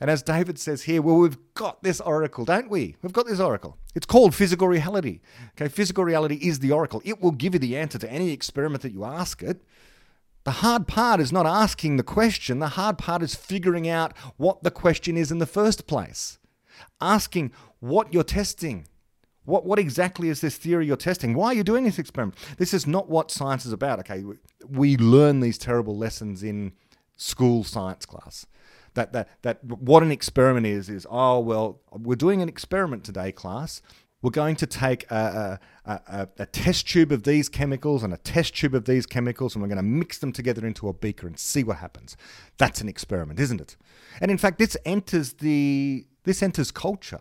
And as David says here, well, we've got this oracle, don't we? We've got this oracle. It's called physical reality. Okay, physical reality is the oracle. It will give you the answer to any experiment that you ask it. The hard part is not asking the question, the hard part is figuring out what the question is in the first place. Asking what you're testing. What, what exactly is this theory you're testing? Why are you doing this experiment? This is not what science is about. Okay, we learn these terrible lessons in school science class. That, that, that what an experiment is, is, oh, well, we're doing an experiment today, class. We're going to take a, a, a, a, test tube of these chemicals and a test tube of these chemicals, and we're going to mix them together into a beaker and see what happens. That's an experiment, isn't it? And in fact, this enters the this enters culture.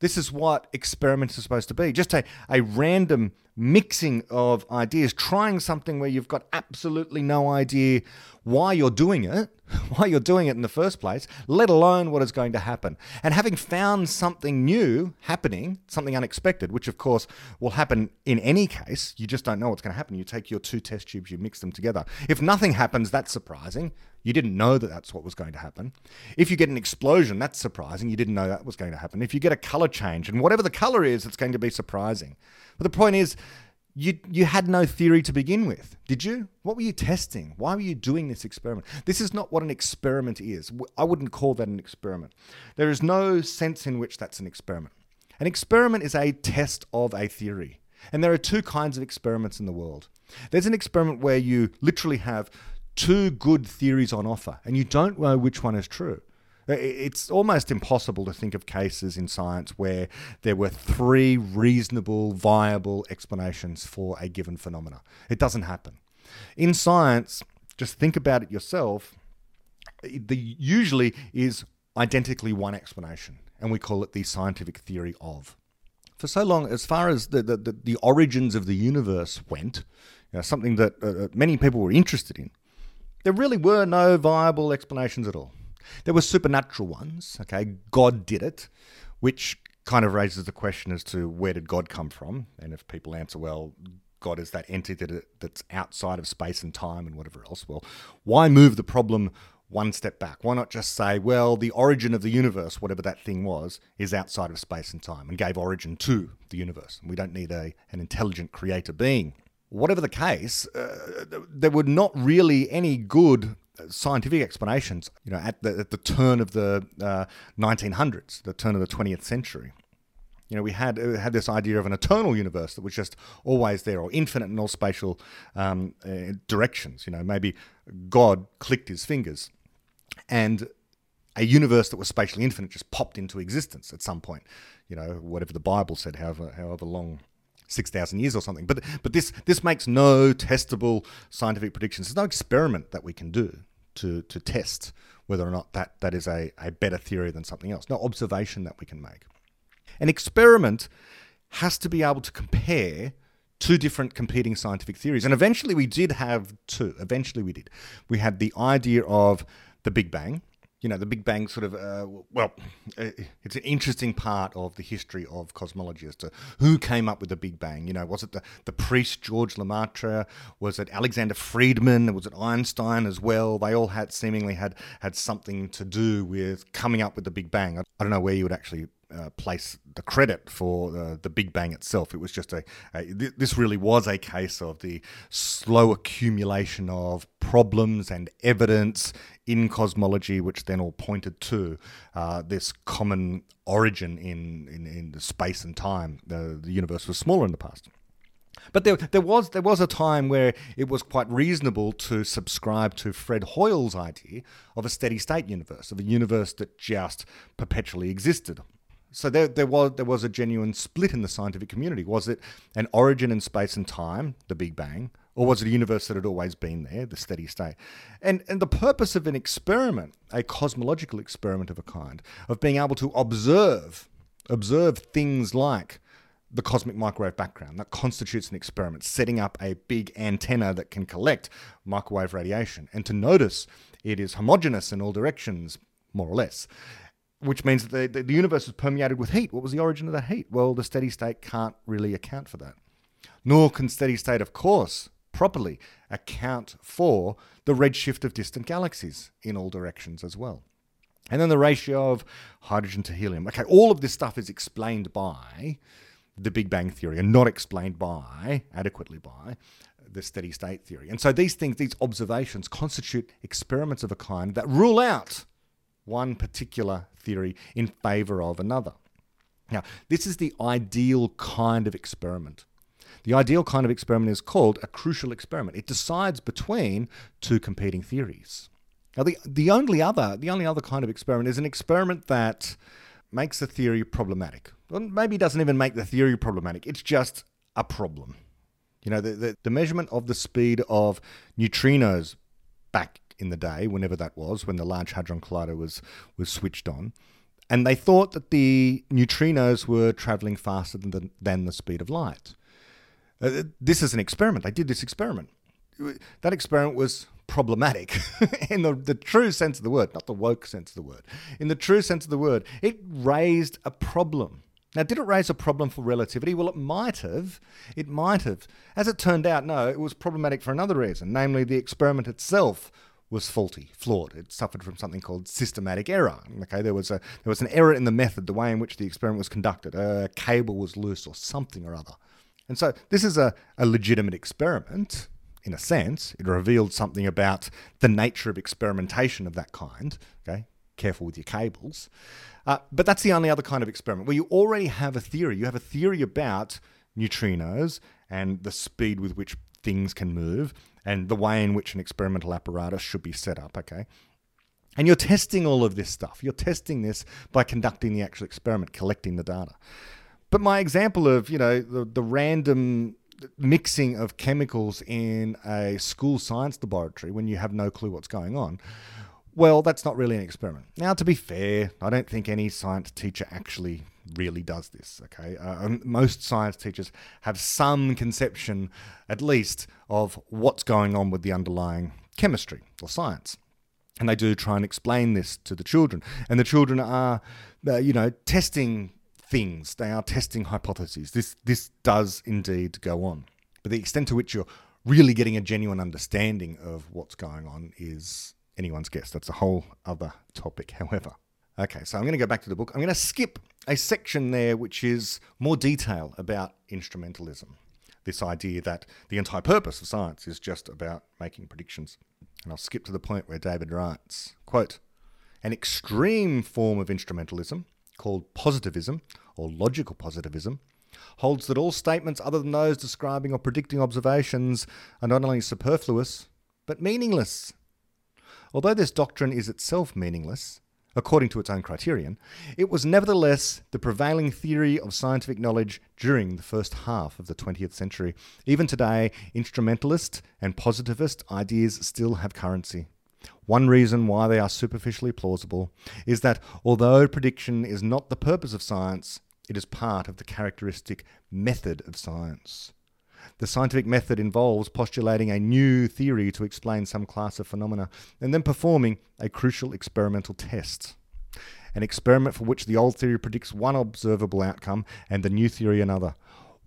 This is what experiments are supposed to be just a, a random mixing of ideas, trying something where you've got absolutely no idea why you're doing it, [LAUGHS] why you're doing it in the first place, let alone what is going to happen. And having found something new happening, something unexpected, which of course will happen in any case, you just don't know what's going to happen. You take your two test tubes, you mix them together. If nothing happens, that's surprising. You didn't know that that's what was going to happen. If you get an explosion, that's surprising. You didn't know that was going to happen. If you get a color change, and whatever the color is, it's going to be surprising. But the point is, you you had no theory to begin with, did you? What were you testing? Why were you doing this experiment? This is not what an experiment is. I wouldn't call that an experiment. There is no sense in which that's an experiment. An experiment is a test of a theory. And there are two kinds of experiments in the world. There's an experiment where you literally have two good theories on offer, and you don't know which one is true. It's almost impossible to think of cases in science where there were three reasonable, viable explanations for a given phenomena. It doesn't happen. In science, just think about it yourself. The usually is identically one explanation, and we call it the scientific theory of. For so long, as far as the, the, the origins of the universe went, you know, something that uh, many people were interested in, there really were no viable explanations at all. There were supernatural ones, okay? God did it, which kind of raises the question as to where did God come from? And if people answer, well, God is that entity that's outside of space and time and whatever else, well, why move the problem one step back? Why not just say, well, the origin of the universe, whatever that thing was, is outside of space and time and gave origin to the universe? We don't need a, an intelligent creator being. Whatever the case, uh, there were not really any good scientific explanations, you know, at the, at the turn of the uh, 1900s, the turn of the 20th century. You know, we had uh, had this idea of an eternal universe that was just always there, or infinite in all spatial um, uh, directions. You know, maybe God clicked his fingers, and a universe that was spatially infinite just popped into existence at some point. You know, whatever the Bible said, however however long six thousand years or something. But but this this makes no testable scientific predictions. There's no experiment that we can do to to test whether or not that, that is a, a better theory than something else. No observation that we can make. An experiment has to be able to compare two different competing scientific theories. And eventually we did have two. Eventually we did. We had the idea of the Big Bang. You know, the Big Bang sort of, uh, well, uh, it's an interesting part of the history of cosmology as to who came up with the Big Bang. You know, was it the, the priest George Lemaitre? Was it Alexander Friedmann? Was it Einstein as well? They all had seemingly had, had something to do with coming up with the Big Bang. I don't know where you would actually uh, place the credit for uh, the Big Bang itself. It was just a, a th- this really was a case of the slow accumulation of problems and evidence in cosmology, which then all pointed to uh, this common origin in, in, in space and time. The, the universe was smaller in the past. But there, there was there was a time where it was quite reasonable to subscribe to Fred Hoyle's idea of a steady state universe, of a universe that just perpetually existed. So there, there was there was a genuine split in the scientific community. Was it an origin in space and time, the Big Bang, or was it a universe that had always been there, the steady state? And and the purpose of an experiment, a cosmological experiment of a kind, of being able to observe observe things like the cosmic microwave background that constitutes an experiment, setting up a big antenna that can collect microwave radiation, and to notice it is homogeneous in all directions, more or less which means that the, the universe is permeated with heat. What was the origin of the heat? Well, the steady state can't really account for that. Nor can steady state, of course, properly account for the redshift of distant galaxies in all directions as well. And then the ratio of hydrogen to helium. Okay, all of this stuff is explained by the Big Bang theory and not explained by, adequately by, the steady state theory. And so these things, these observations, constitute experiments of a kind that rule out one particular theory in favor of another. Now, this is the ideal kind of experiment. The ideal kind of experiment is called a crucial experiment. It decides between two competing theories. Now, the, the only other the only other kind of experiment is an experiment that makes a theory problematic. Well, maybe doesn't even make the theory problematic. It's just a problem. You know, the, the, the measurement of the speed of neutrinos back in the day, whenever that was, when the Large Hadron Collider was was switched on, and they thought that the neutrinos were traveling faster than the, than the speed of light. Uh, this is an experiment. They did this experiment. That experiment was problematic [LAUGHS] in the, the true sense of the word, not the woke sense of the word. In the true sense of the word, it raised a problem. Now, did it raise a problem for relativity? Well, it might have. It might have. As it turned out, no, it was problematic for another reason, namely the experiment itself was faulty, flawed. It suffered from something called systematic error. Okay, there was a there was an error in the method, the way in which the experiment was conducted. A cable was loose or something or other. And so this is a, a legitimate experiment in a sense. It revealed something about the nature of experimentation of that kind. Okay, careful with your cables. Uh, but that's the only other kind of experiment where you already have a theory. You have a theory about neutrinos and the speed with which things can move and the way in which an experimental apparatus should be set up, okay? And you're testing all of this stuff. You're testing this by conducting the actual experiment, collecting the data. But my example of, you know, the, the random mixing of chemicals in a school science laboratory when you have no clue what's going on, well, that's not really an experiment. Now, to be fair, I don't think any science teacher actually really does this. Okay, uh, most science teachers have some conception, at least, of what's going on with the underlying chemistry or science, and they do try and explain this to the children. And the children are, uh, you know, testing things. They are testing hypotheses. This this does indeed go on, but the extent to which you're really getting a genuine understanding of what's going on is anyone's guess. That's a whole other topic, however. Okay, so I'm going to go back to the book. I'm going to skip a section there which is more detail about instrumentalism. This idea that the entire purpose of science is just about making predictions. And I'll skip to the point where David writes, quote, an extreme form of instrumentalism called positivism or logical positivism holds that all statements other than those describing or predicting observations are not only superfluous, but meaningless. Although this doctrine is itself meaningless, according to its own criterion, it was nevertheless the prevailing theory of scientific knowledge during the first half of the 20th century. Even today, instrumentalist and positivist ideas still have currency. One reason why they are superficially plausible is that although prediction is not the purpose of science, it is part of the characteristic method of science. The scientific method involves postulating a new theory to explain some class of phenomena and then performing a crucial experimental test. An experiment for which the old theory predicts one observable outcome and the new theory another.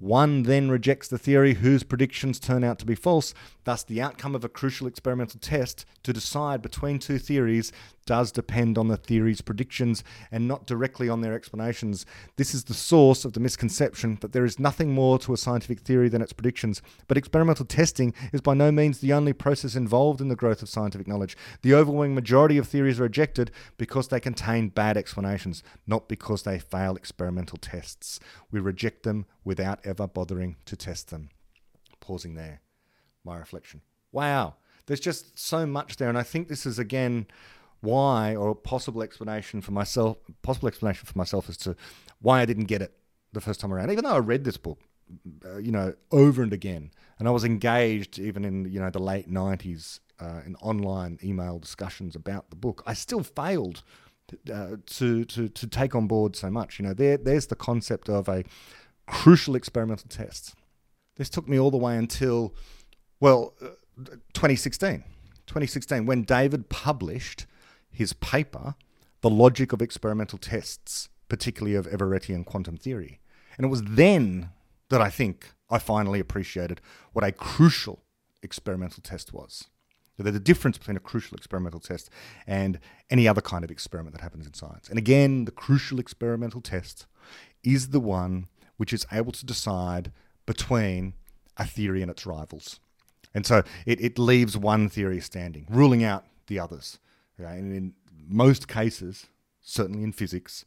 One then rejects the theory whose predictions turn out to be false. Thus, the outcome of a crucial experimental test to decide between two theories does depend on the theory's predictions and not directly on their explanations. This is the source of the misconception that there is nothing more to a scientific theory than its predictions. But experimental testing is by no means the only process involved in the growth of scientific knowledge. The overwhelming majority of theories are rejected because they contain bad explanations, not because they fail experimental tests. We reject them without ever bothering to test them. Pausing there. My reflection. Wow. There's just so much there. And I think this is, again, why or a possible explanation for myself possible explanation for myself as to why I didn't get it the first time around even though I read this book uh, you know over and again. And I was engaged even in you know the late 90s uh, in online email discussions about the book. I still failed uh, to to to take on board so much. You know there there's the concept of a crucial experimental test. This took me all the way until well uh, 2016 2016 when David published his paper, The Logic of Experimental Tests, particularly of Everettian quantum theory. And it was then that I think I finally appreciated what a crucial experimental test was. There's a difference between a crucial experimental test and any other kind of experiment that happens in science. And again, the crucial experimental test is the one which is able to decide between a theory and its rivals. And so it, it leaves one theory standing, ruling out the others. And in most cases, certainly in physics,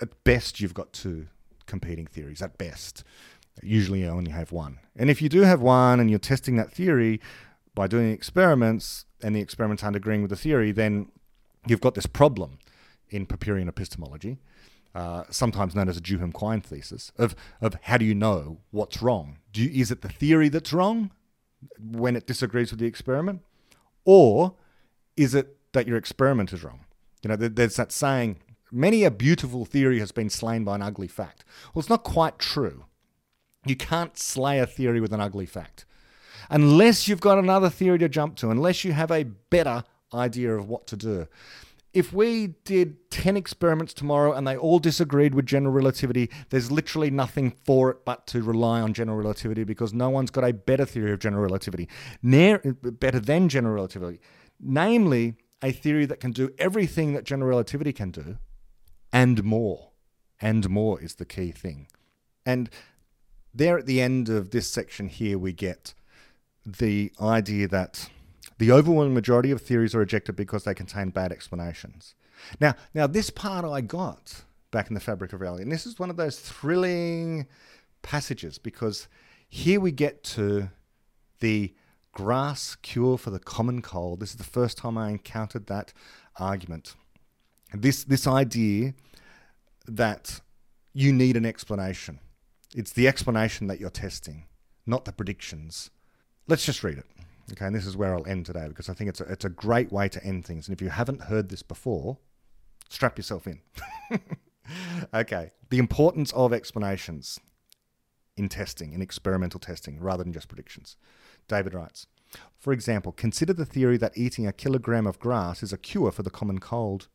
at best you've got two competing theories. At best, usually you only have one. And if you do have one, and you're testing that theory by doing experiments, and the experiments aren't agreeing with the theory, then you've got this problem in Popperian epistemology. Uh, sometimes known as a Duhem Quine thesis, of, of how do you know what's wrong? Do you, is it the theory that's wrong when it disagrees with the experiment? Or is it that your experiment is wrong. You know, there's that saying, many a beautiful theory has been slain by an ugly fact. Well, it's not quite true. You can't slay a theory with an ugly fact. Unless you've got another theory to jump to, unless you have a better idea of what to do. If we did 10 experiments tomorrow and they all disagreed with general relativity, there's literally nothing for it but to rely on general relativity because no one's got a better theory of general relativity, near, better than general relativity. Namely, a theory that can do everything that general relativity can do and more. And more is the key thing. And there at the end of this section here, we get the idea that the overwhelming majority of theories are rejected because they contain bad explanations. Now, now this part I got back in the fabric of reality, and this is one of those thrilling passages because here we get to the grass cure for the common cold. This is the first time I encountered that argument. This this idea that you need an explanation. It's the explanation that you're testing, not the predictions. Let's just read it. Okay, and this is where I'll end today because I think it's a, it's a great way to end things. And if you haven't heard this before, strap yourself in. [LAUGHS] okay, the importance of explanations in testing, in experimental testing, rather than just predictions. David writes For example, consider the theory that eating a kilogram of grass is a cure for the common cold.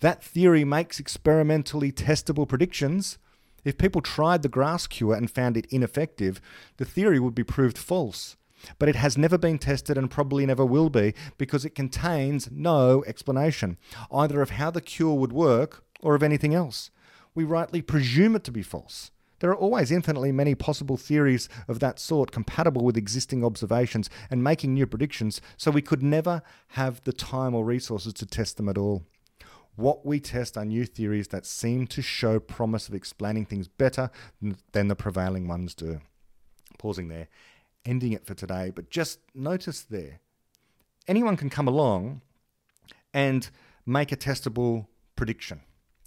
That theory makes experimentally testable predictions. If people tried the grass cure and found it ineffective, the theory would be proved false. but it has never been tested and probably never will be because it contains no explanation, either of how the cure would work or of anything else. We rightly presume it to be false. There are always infinitely many possible theories of that sort compatible with existing observations and making new predictions, so we could never have the time or resources to test them at all. What we test are new theories that seem to show promise of explaining things better than the prevailing ones do. Pausing there, ending it for today, but just notice there anyone can come along and make a testable prediction,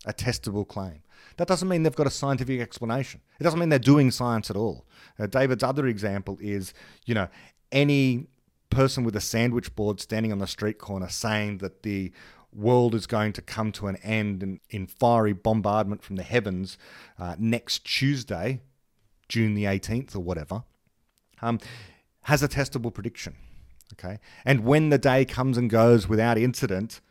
a testable claim. That doesn't mean they've got a scientific explanation. It doesn't mean they're doing science at all. Uh, David's other example is, you know, any person with a sandwich board standing on the street corner saying that the world is going to come to an end in, in fiery bombardment from the heavens uh, next Tuesday, June the 18th or whatever, um, has a testable prediction. Okay. And when the day comes and goes without incident,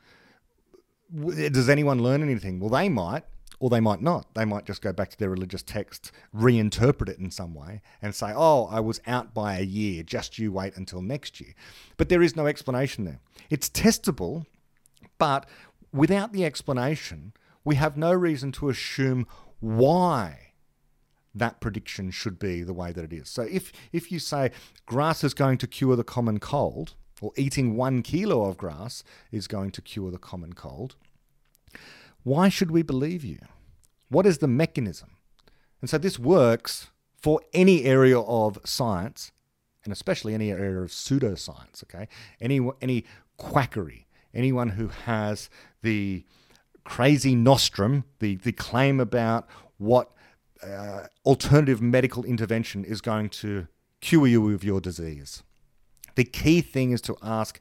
does anyone learn anything? Well, they might, or they might not. They might just go back to their religious text, reinterpret it in some way, and say, oh, I was out by a year, just you wait until next year. But there is no explanation there. It's testable but without the explanation, we have no reason to assume why that prediction should be the way that it is. So if, if you say grass is going to cure the common cold, or eating one kilo of grass is going to cure the common cold, why should we believe you? What is the mechanism? And so this works for any area of science, and especially any area of pseudoscience, okay? Any, any quackery, anyone who has the crazy nostrum, the, the claim about what uh, alternative medical intervention is going to cure you of your disease. The key thing is to ask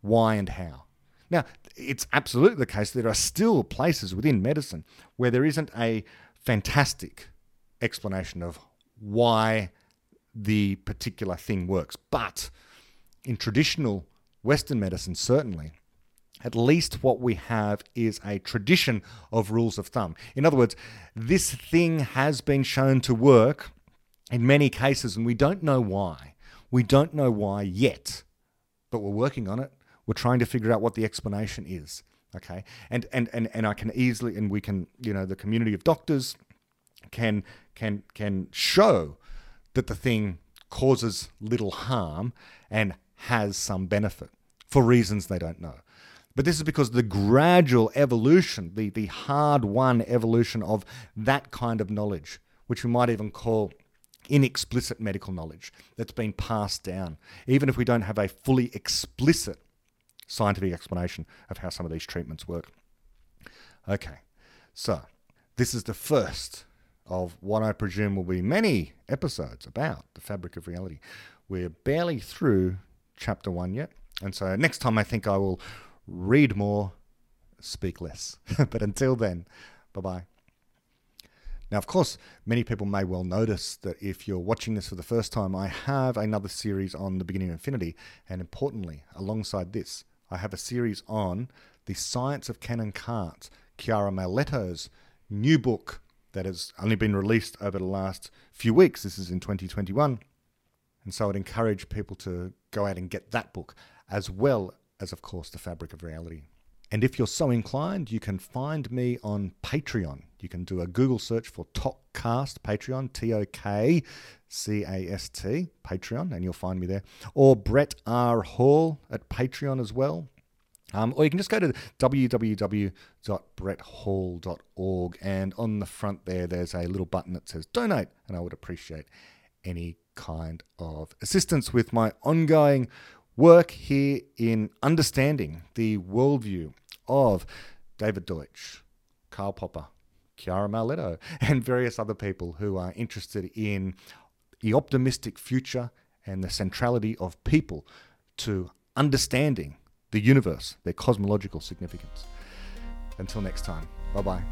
why and how. Now, it's absolutely the case there are still places within medicine where there isn't a fantastic explanation of why the particular thing works. But in traditional Western medicine, certainly, at least what we have is a tradition of rules of thumb. In other words, this thing has been shown to work in many cases, and we don't know why. We don't know why yet, but we're working on it. We're trying to figure out what the explanation is. Okay, and and and and I can easily, and we can, you know, the community of doctors can can can show that the thing causes little harm and has some benefit for reasons they don't know. But this is because the gradual evolution, the, the hard won evolution of that kind of knowledge, which we might even call inexplicit medical knowledge that's been passed down, even if we don't have a fully explicit scientific explanation of how some of these treatments work. Okay, so this is the first of what I presume will be many episodes about the fabric of reality. We're barely through chapter one yet. And so next time I think I will read more, speak less. [LAUGHS] but until then, bye bye. Now, of course, many people may well notice that if you're watching this for the first time, I have another series on the beginning of infinity. And importantly, alongside this, I have a series on the science of Can and Can't, Chiara Marletto's new book that has only been released over the last few weeks. This is in 2021. And so I'd encourage people to go out and get that book, as well as, of course, the fabric of reality. And if you're so inclined, you can find me on Patreon. You can do a Google search for ToKCast Patreon, T O K C A S T, Patreon, and you'll find me there. Or Brett R. Hall at Patreon as well. Um, or you can just go to www.bretthall.org, and on the front there, there's a little button that says donate, and I would appreciate any kind of assistance with my ongoing work here in understanding the worldview of David Deutsch, Karl Popper, Chiara Marletto, [LAUGHS] and various other people who are interested in the optimistic future and the centrality of people to understanding the universe, their cosmological significance. Until next time, bye bye.